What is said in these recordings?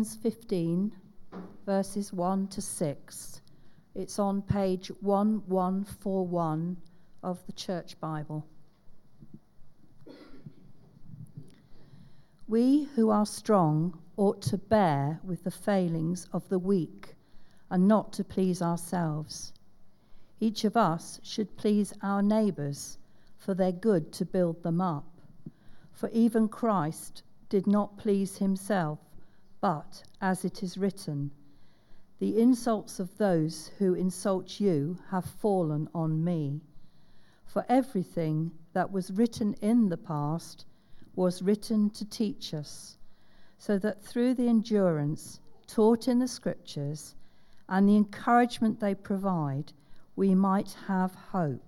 Romans 15, verses 1 to 6. It's on page 1141 of the Church Bible. We who are strong ought to bear with the failings of the weak and not to please ourselves. Each of us should please our neighbours for their good to build them up. For even Christ did not please himself, but, as it is written, the insults of those who insult you have fallen on me. For everything that was written in the past was written to teach us, so that through the endurance taught in the Scriptures and the encouragement they provide, we might have hope.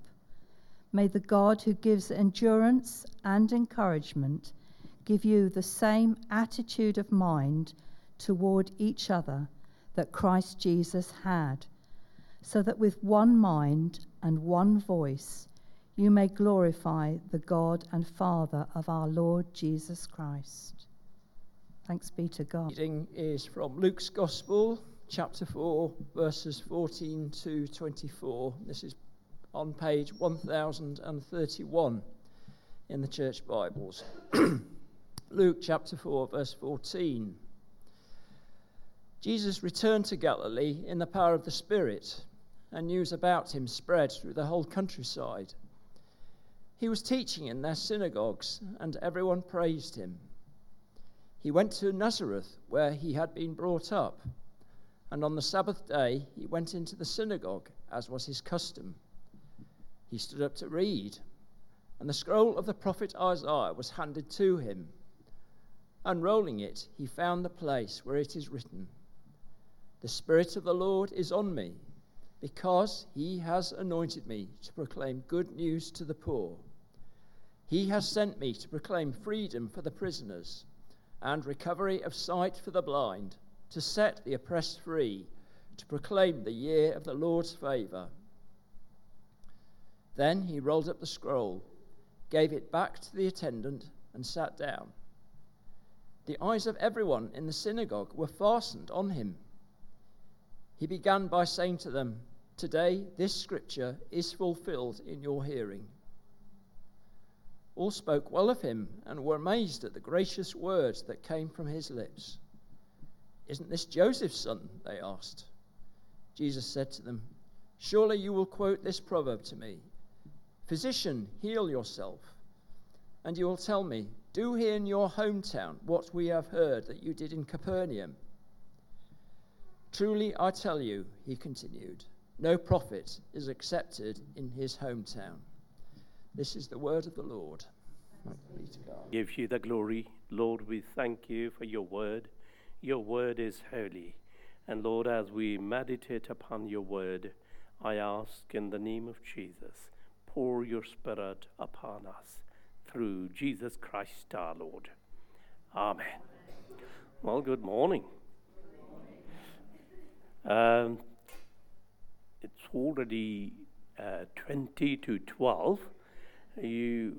May the God who gives endurance and encouragement give you the same attitude of mind toward each other that Christ Jesus had, so that with one mind and one voice you may glorify the God and Father of our Lord Jesus Christ. Thanks be to God. Reading is from Luke's Gospel, chapter 4, verses 14 to 24. This is on page 1031 in the church Bibles. Luke chapter 4, verse 14. Jesus returned to Galilee in the power of the Spirit, and news about him spread through the whole countryside. He was teaching in their synagogues, and everyone praised him. He went to Nazareth, where he had been brought up, and on the Sabbath day he went into the synagogue, as was his custom. He stood up to read, and the scroll of the prophet Isaiah was handed to him. Unrolling it, he found the place where it is written The Spirit of the Lord is on me, because he has anointed me to proclaim good news to the poor. He has sent me to proclaim freedom for the prisoners and recovery of sight for the blind, to set the oppressed free, to proclaim the year of the Lord's favor. Then he rolled up the scroll, gave it back to the attendant, and sat down. The eyes of everyone in the synagogue were fastened on him. He began by saying to them, Today this scripture is fulfilled in your hearing all spoke well of him and were amazed at the gracious words that came from his lips. Isn't this Joseph's son? They asked. Jesus said to them, Surely you will quote this proverb to me Physician, heal yourself. And you will tell me, Do here in your hometown what we have heard that you did in Capernaum. Truly I tell you, he continued, no prophet is accepted in his hometown. This is the word of the Lord. Give you the glory. Lord, we thank you for your word. Your word is holy. And Lord, as we meditate upon your word, I ask in the name of Jesus, pour your spirit upon us through Jesus Christ our Lord. Amen. Well, good morning. Um, it's already uh, 20 to 12 you,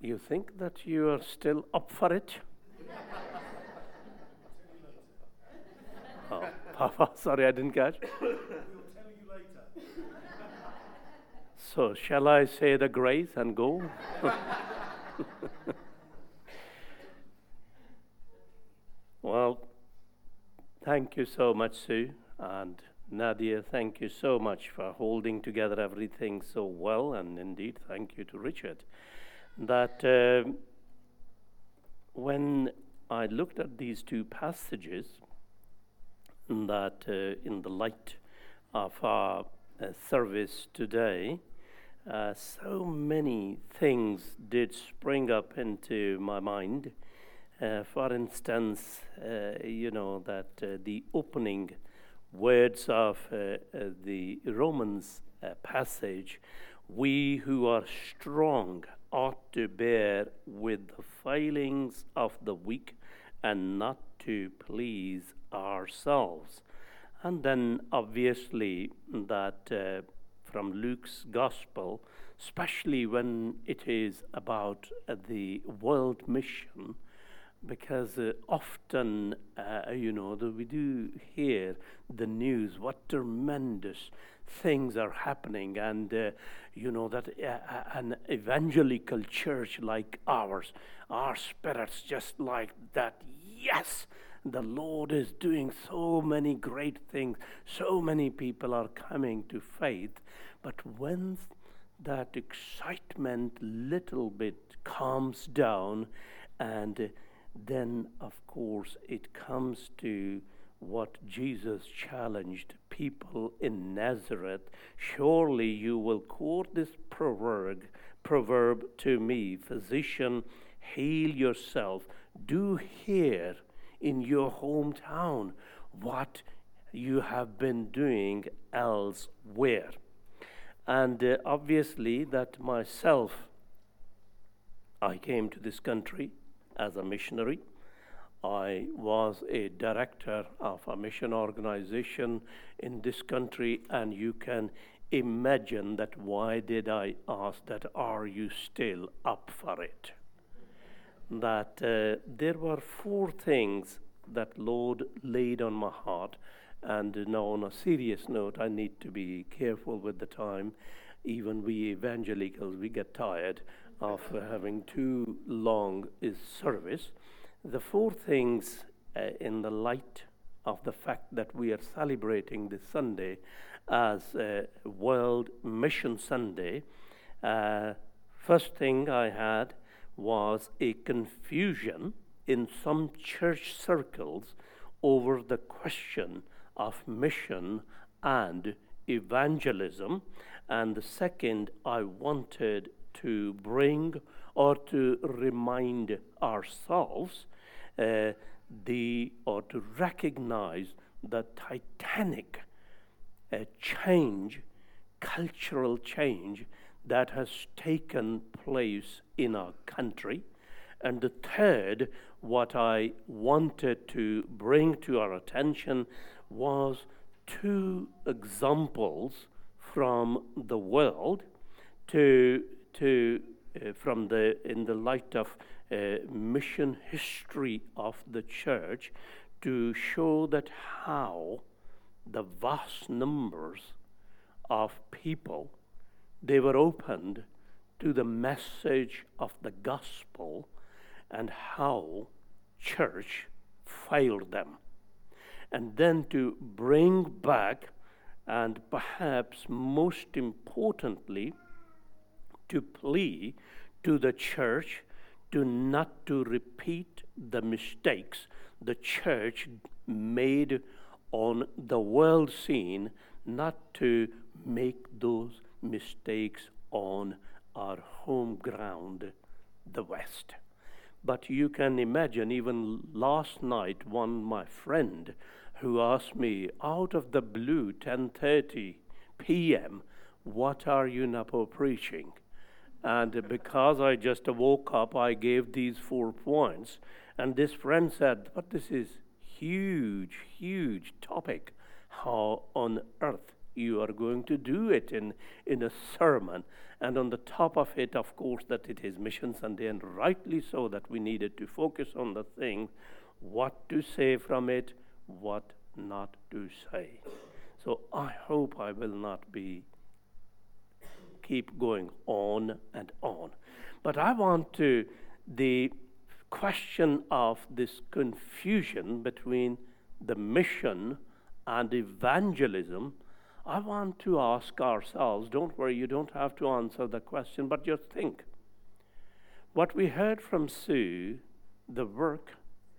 you think that you are still up for it? oh, Papa, sorry, I didn't catch. So, shall I say the grace and go? well, thank you so much, Sue. And Nadia, thank you so much for holding together everything so well, and indeed, thank you to Richard. That uh, when I looked at these two passages, that uh, in the light of our uh, service today, uh, so many things did spring up into my mind. Uh, for instance, uh, you know, that the opening words of uh, uh, the Romans uh, passage, we who are strong ought to bear with the failings of the weak and not to please ourselves. And then, obviously, that uh, from Luke's gospel, especially when it is about uh, the world mission, because uh, often, uh, you know, that we do hear the news, what tremendous things are happening, and, uh, you know, that uh, an evangelical church like ours, our spirits just like that, yes, the Lord is doing so many great things, so many people are coming to faith, but when that excitement little bit calms down and then, of course, it comes to what Jesus challenged people in Nazareth. Surely you will quote this proverb, proverb to me, physician, heal yourself. Do here in your hometown what you have been doing elsewhere. And uh, obviously, that myself, I came to this country as a missionary. I was a director of a mission organization in this country, and you can imagine that why did I ask that, are you still up for it? That uh, there were four things that Lord laid on my heart, and now on a serious note, I need to be careful with the time. Even we evangelicals, we get tired of having too long is service. The four things uh, in the light of the fact that we are celebrating this Sunday as uh, World Mission Sunday, uh, first thing I had was a confusion in some church circles over the question of mission and evangelism. And the second, I wanted to bring or to remind ourselves uh, the or to recognize the titanic uh, change, cultural change that has taken place in our country. And the third, what I wanted to bring to our attention was two examples from the world to to, uh, from the, in the light of uh, mission history of the church, to show that how the vast numbers of people they were opened to the message of the gospel and how church failed them. And then to bring back and perhaps most importantly to plea to the church to not to repeat the mistakes the church made on the world scene, not to make those mistakes on our home ground, the West. But you can imagine, even last night, one my friend who asked me out of the blue, 10:30 p.m., "What are you now preaching?" And because I just woke up, I gave these four points. And this friend said, But this is huge, huge topic. How on earth you are going to do it in, in a sermon? And on the top of it, of course, that it is Mission Sunday, and rightly so that we needed to focus on the thing what to say from it, what not to say. So I hope I will not be keep going on and on. But I want to, the question of this confusion between the mission and evangelism, I want to ask ourselves don't worry, you don't have to answer the question, but just think. What we heard from Sue, the work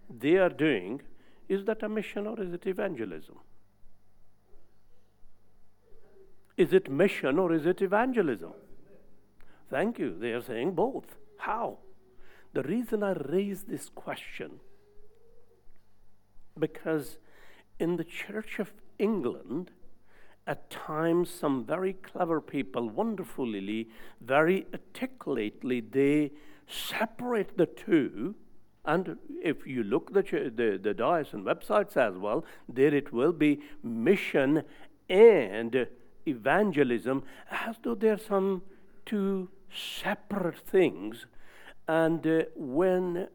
they are doing, is that a mission or is it evangelism? Is it mission or is it evangelism? Thank you. They are saying both. How? The reason I raise this question because in the Church of England, at times some very clever people, wonderfully, very articulately, they separate the two. And if you look the the, the diocesan websites as well, there it will be mission and evangelism as though they're some two separate things. And uh, when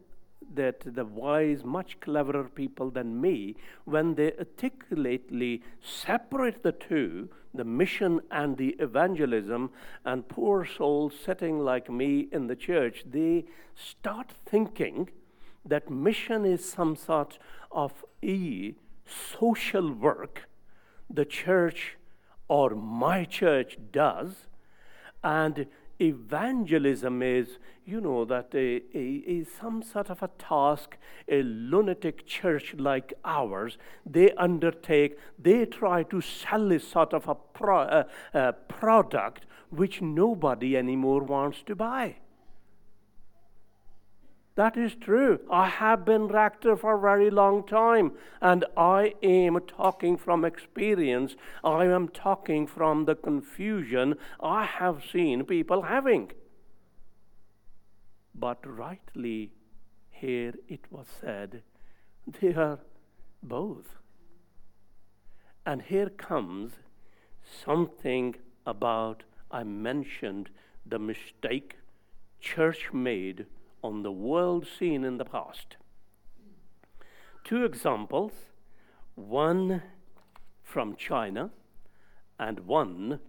that the wise, much cleverer people than me, when they articulately separate the two, the mission and the evangelism, and poor souls sitting like me in the church, they start thinking that mission is some sort of e social work the church or my church does, and evangelism is, you know, that a, a, a, some sort of a task a lunatic church like ours they undertake. They try to sell this sort of a, pro, a product which nobody anymore wants to buy. That is true. I have been rector for a very long time, and I am talking from experience. I am talking from the confusion I have seen people having. But rightly, here it was said, they are both. And here comes something about, I mentioned the mistake church made on the world scene in the past. Two examples one from China and one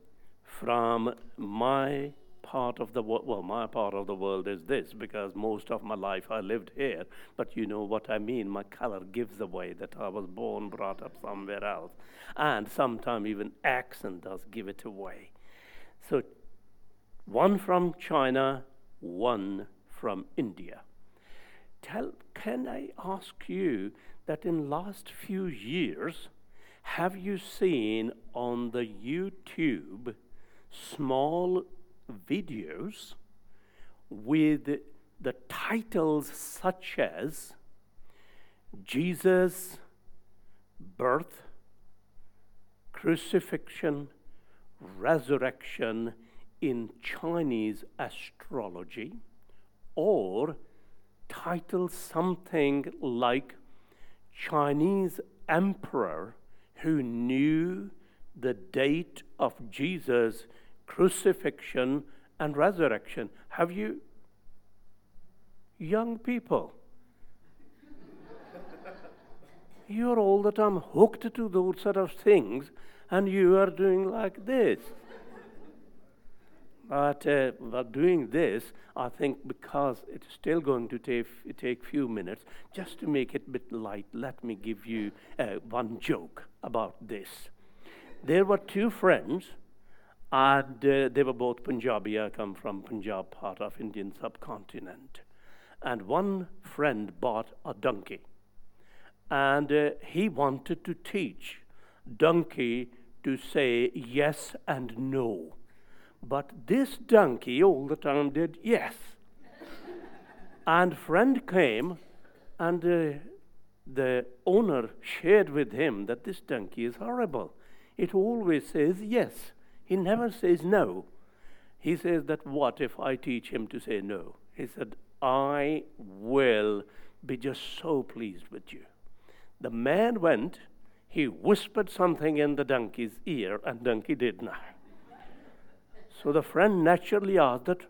from my part of the world. Well, my part of the world is this because most of my life I lived here, but you know what I mean. My color gives away that I was born, brought up somewhere else. And sometimes even accent does give it away. So, one from China, one from India. Tell, can I ask you that in last few years, have you seen on the YouTube small videos with the titles such as Jesus' birth, crucifixion, resurrection in Chinese astrology? Or title something like Chinese emperor who knew the date of Jesus' crucifixion and resurrection. Have you, young people? You're all the time hooked to those sort of things, and you are doing like this. But uh, while doing this, I think because it's still going to take take few minutes, just to make it a bit light, let me give you uh, one joke about this. There were two friends, and uh, they were both Punjabi. I come from Punjab, part of Indian subcontinent, and one friend bought a donkey, and uh, he wanted to teach donkey to say yes and no but this donkey all the time did yes. and friend came, and uh, the owner shared with him that this donkey is horrible. It always says yes. He never says no. He says that what if I teach him to say no? He said, I will be just so pleased with you. The man went, he whispered something in the donkey's ear, and donkey did not. So the friend naturally asked that,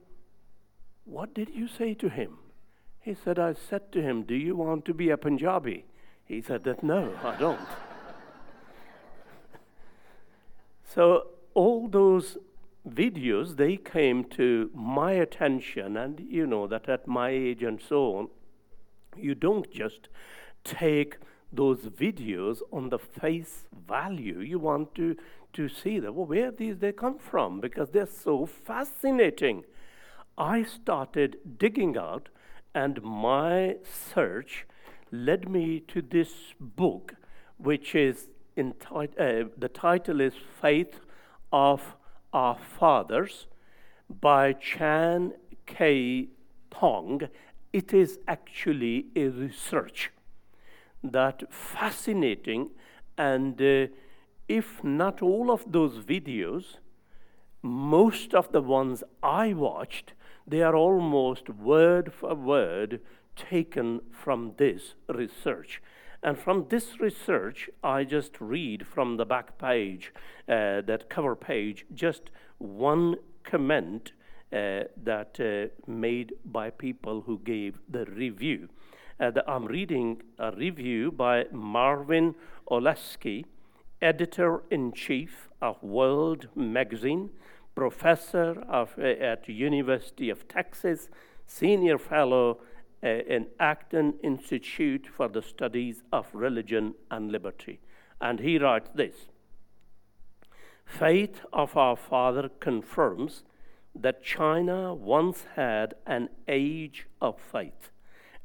What did you say to him? He said, I said to him, Do you want to be a Punjabi? He said that, No, I don't. so all those videos, they came to my attention, and you know that at my age and so on, you don't just take those videos on the face value. You want to to see that, well, where these they come from because they're so fascinating. I started digging out, and my search led me to this book, which is entitled, uh, the title is Faith of Our Fathers by Chan Kei Thong. It is actually a research that fascinating and uh, if not all of those videos, most of the ones I watched, they are almost word for word taken from this research. And from this research, I just read from the back page, uh, that cover page, just one comment uh, that uh, made by people who gave the review. Uh, the, I'm reading a review by Marvin Olasky, editor in chief of World Magazine, professor of, uh, at University of Texas, senior fellow uh, in Acton Institute for the Studies of Religion and Liberty. And he writes this Faith of our father confirms that China once had an age of faith,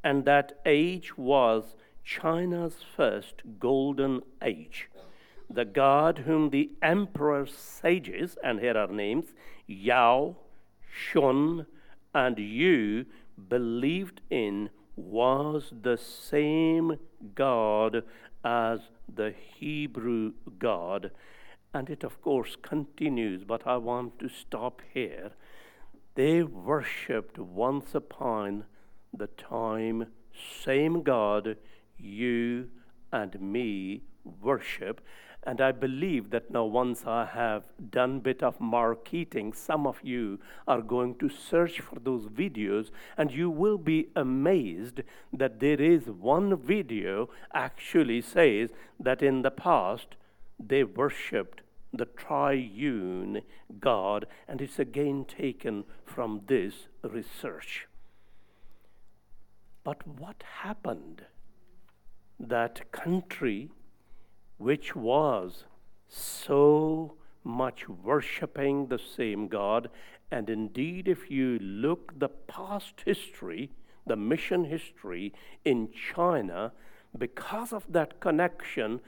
and that age was China's first golden age. The God whom the emperor sages, and here are names, Yao, Shun, and Yu, believed in was the same God as the Hebrew God. And it, of course, continues, but I want to stop here. They worshipped once upon the time, same God you and me worship. And I believe that now, once I have done bit of marketing, some of you are going to search for those videos, and you will be amazed that there is one video actually says that in the past they worshipped the triune God, and it's again taken from this research. But what happened? That country which was so much worshiping the same God. And indeed, if you look the past history, the mission history in China, because of that connection,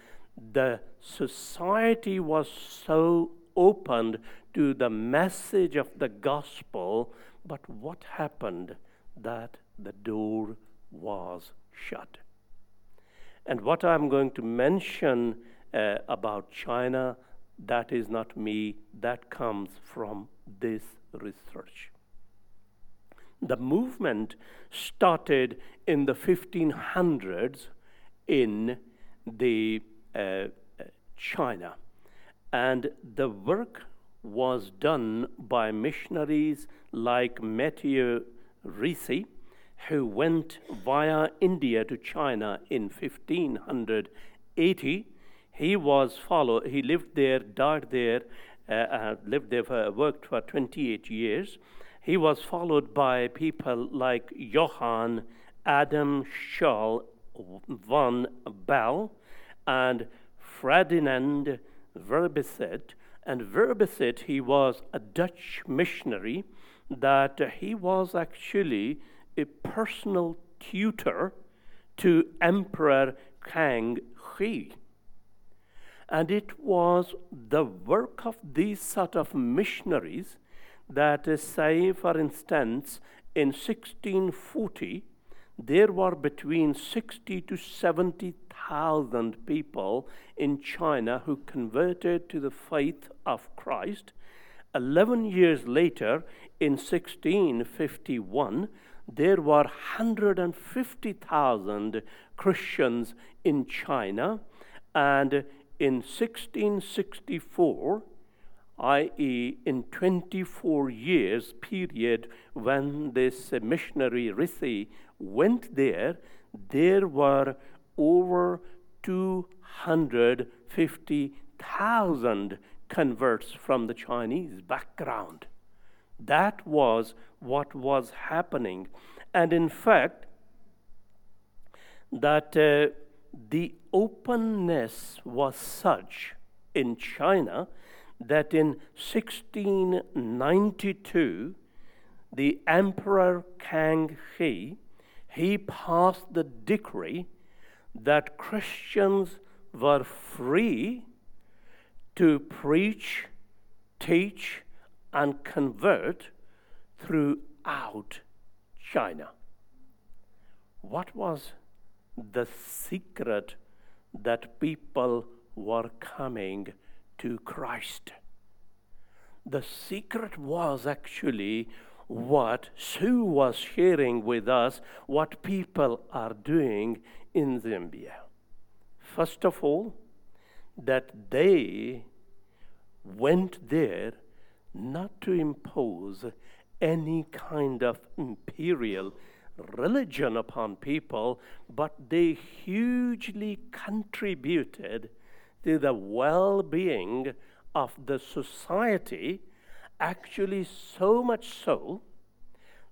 the society was so opened to the message of the gospel. But what happened? That the door was shut. And what I'm going to mention uh, about China, that is not me, that comes from this research. The movement started in the 1500s in the uh, China, and the work was done by missionaries like Matthew Ricci, who went via India to China in 1580. He was followed, he lived there, died there, uh, uh, lived there, for, worked for 28 years. He was followed by people like Johann Adam Schall von Bell and Ferdinand Verbiest. And Verbiest, he was a Dutch missionary that he was actually a personal tutor to Emperor Kang He. And it was the work of these sort of missionaries that, uh, say, for instance, in 1640, there were between 60 to 70,000 people in China who converted to the faith of Christ. Eleven years later, in 1651, there were 150,000 Christians in China, and in 1664, i.e., in 24 years period when this missionary Ricci went there, there were over 250,000 converts from the Chinese background. That was what was happening. And in fact, that uh, the openness was such in China that in 1692, the Emperor Kang He, he passed the decree that Christians were free to preach, teach, and convert throughout China. What was the secret that people were coming to Christ? The secret was actually what Sue was sharing with us, what people are doing in Zambia. First of all, that they went there not to impose any kind of imperial religion upon people, but they hugely contributed to the well being of the society, actually, so much so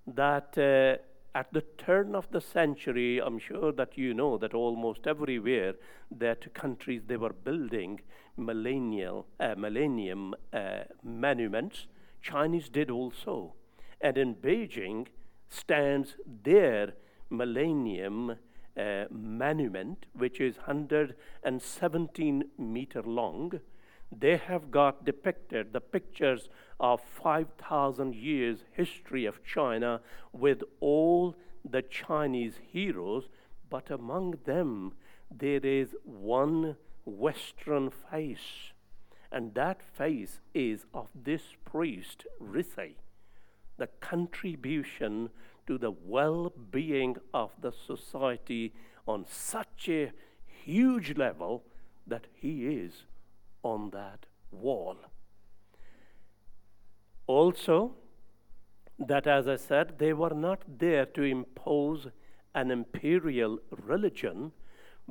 that uh, at the turn of the century, I'm sure that you know that almost everywhere that countries they were building millennial, uh, millennium uh, monuments. Chinese did also, and in Beijing stands their millennium uh, monument, which is 117 meter long. They have got depicted the pictures of 5,000 years history of China with all the Chinese heroes, but among them there is one Western face, and that face is of this priest, Ricci. The contribution to the well being of the society on such a huge level that he is on that wall. Also, that as I said, they were not there to impose an imperial religion,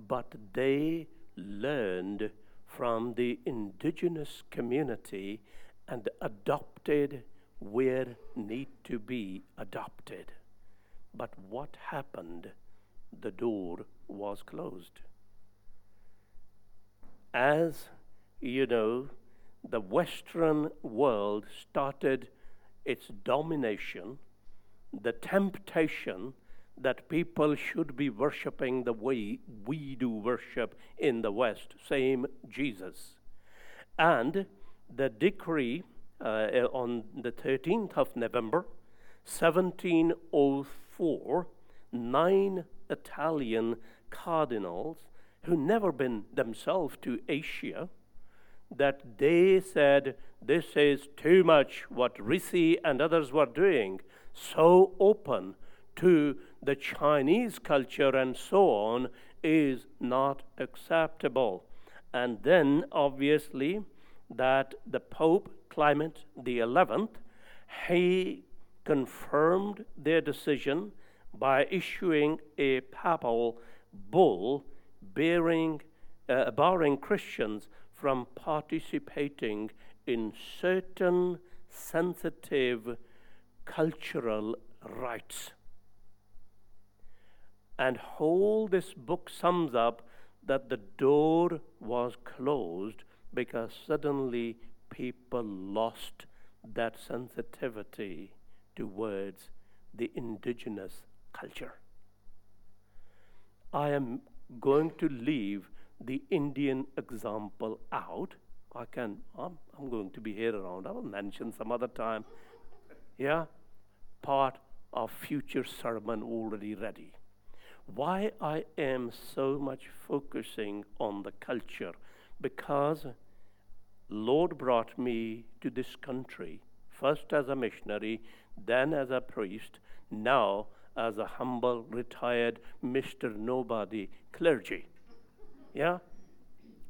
but they learned from the indigenous community and adopted where need to be adopted. But what happened? The door was closed. As you know, the Western world started its domination, the temptation that people should be worshiping the way we do worship in the West, same Jesus. And the decree uh, on the 13th of November, 1704, nine Italian cardinals who never been themselves to Asia, that they said, This is too much what Ricci and others were doing, so open to the Chinese culture and so on is not acceptable. And then, obviously, that the Pope Clement Eleventh, he confirmed their decision by issuing a papal bull bearing, uh, barring Christians from participating in certain sensitive cultural rites. And whole this book sums up that the door was closed because suddenly people lost that sensitivity towards the indigenous culture. I am going to leave the Indian example out. I can, I'm, I'm going to be here around. I will mention some other time. Yeah? Part of future sermon already ready why I am so much focusing on the culture because Lord brought me to this country first as a missionary, then as a priest, now as a humble retired Mr. Nobody clergy. Yeah?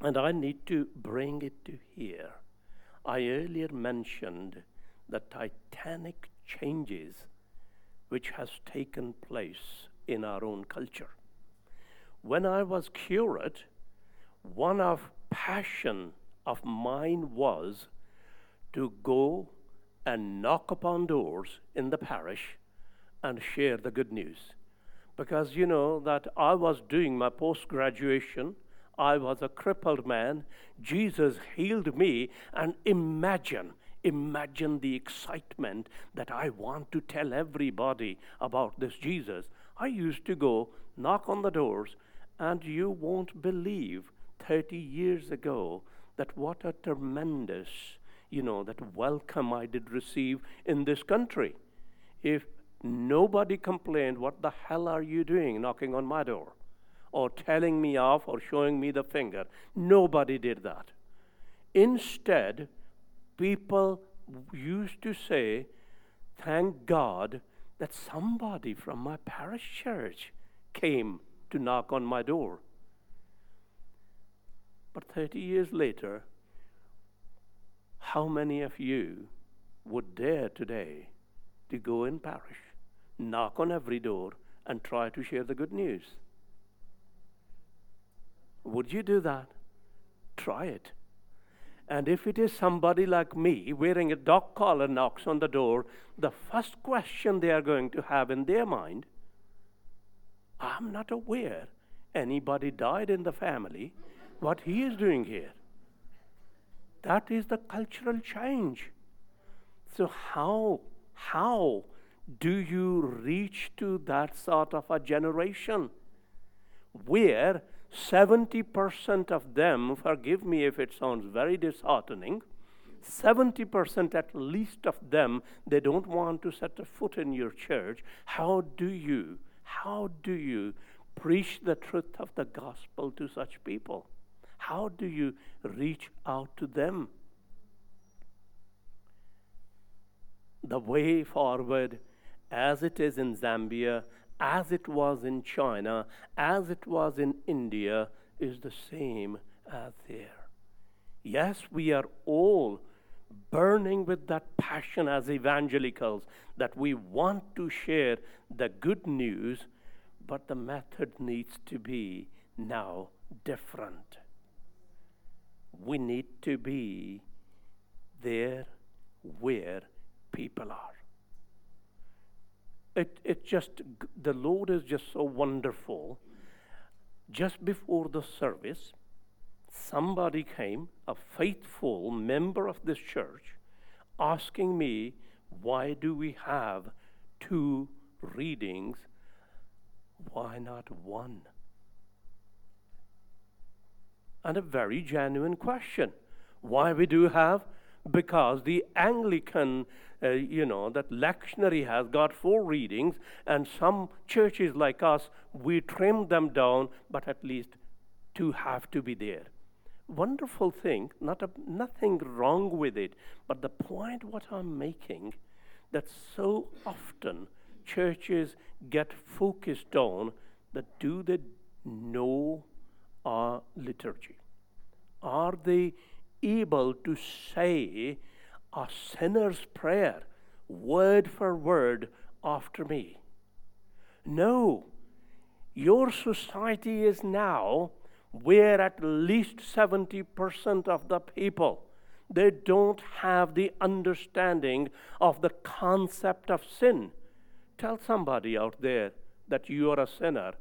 And er I need to bring it to here. I earlier mentioned the titanic changes which has taken place in our own culture. When I was curate, one of passion of mine was to go and knock upon doors in the parish and share the good news. Because you know that I was doing my post graduation, I was a crippled man. Jesus healed me, and imagine imagine the excitement that I want to tell everybody about this Jesus. I used to go knock on the doors, and you won't believe 30 years ago that what a tremendous, you know, that welcome I did receive in this country. If nobody complained, what the hell are you doing knocking on my door? Or telling me off or showing me the finger. Nobody did that. Instead, people used to say, Thank God that somebody from my parish church came to knock on my door. But 30 years later, how many of you would dare today to go in parish, knock on every door, and try to share the good news. Would you do that? Try it. And if it is somebody like me wearing a dog collar knocks on the door, the first question they are going to have in their mind I'm not aware anybody died in the family, what he is doing here. That is the cultural change. So, how, how do you reach to that sort of a generation where 70% of them, forgive me if it sounds very disheartening, 70% at least of them, they don't want to set a foot in your church. How do you, how do you preach the truth of the gospel to such people? How do you reach out to them? The way forward, as it is in Zambia, as it was in China, as it was in India, is the same as there. Yes, we are all burning with that passion as evangelicals that we want to share the good news, but the method needs to be now different. We need to be there where people are it, it just, the Lord is just so wonderful. Just before the service, somebody came, a faithful member of this church, asking me, why do we have two readings? Why not one? And a very genuine question. Why we do have? Because the Anglican uh, you know, that lectionary has got four readings, and some churches like us, we trim them down, but at least two have to be there. Wonderful thing, not a, nothing wrong with it, but the point what I'm making that so often churches get focused on that do they know our liturgy? Are they able to say a sinner's prayer, word for word, after me. No, your society is now where at least 70% of the people they don't have the understanding of the concept of sin. Tell somebody out there that you are a sinner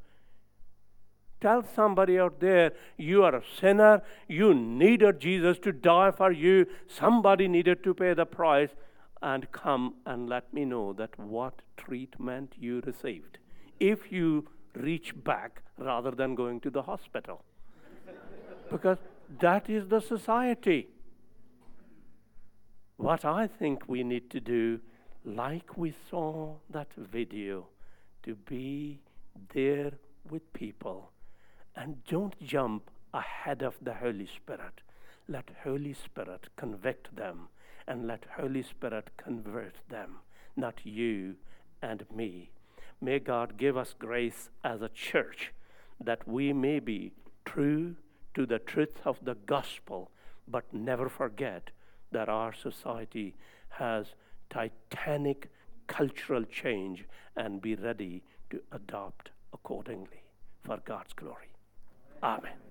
Tell somebody out there you are a sinner, you needed Jesus to die for you, somebody needed to pay the price, and come and let me know that what treatment you received. If you reach back rather than going to the hospital. because that is the society. What I think we need to do, like we saw that video, to be there with people and don't jump ahead of the Holy Spirit. Let Holy Spirit convict them and let Holy Spirit convert them, not you and me. May God give us grace as a church that we may be true to the truth of the gospel, but never forget that our society has titanic cultural change and be ready to adopt accordingly for God's glory. Amen.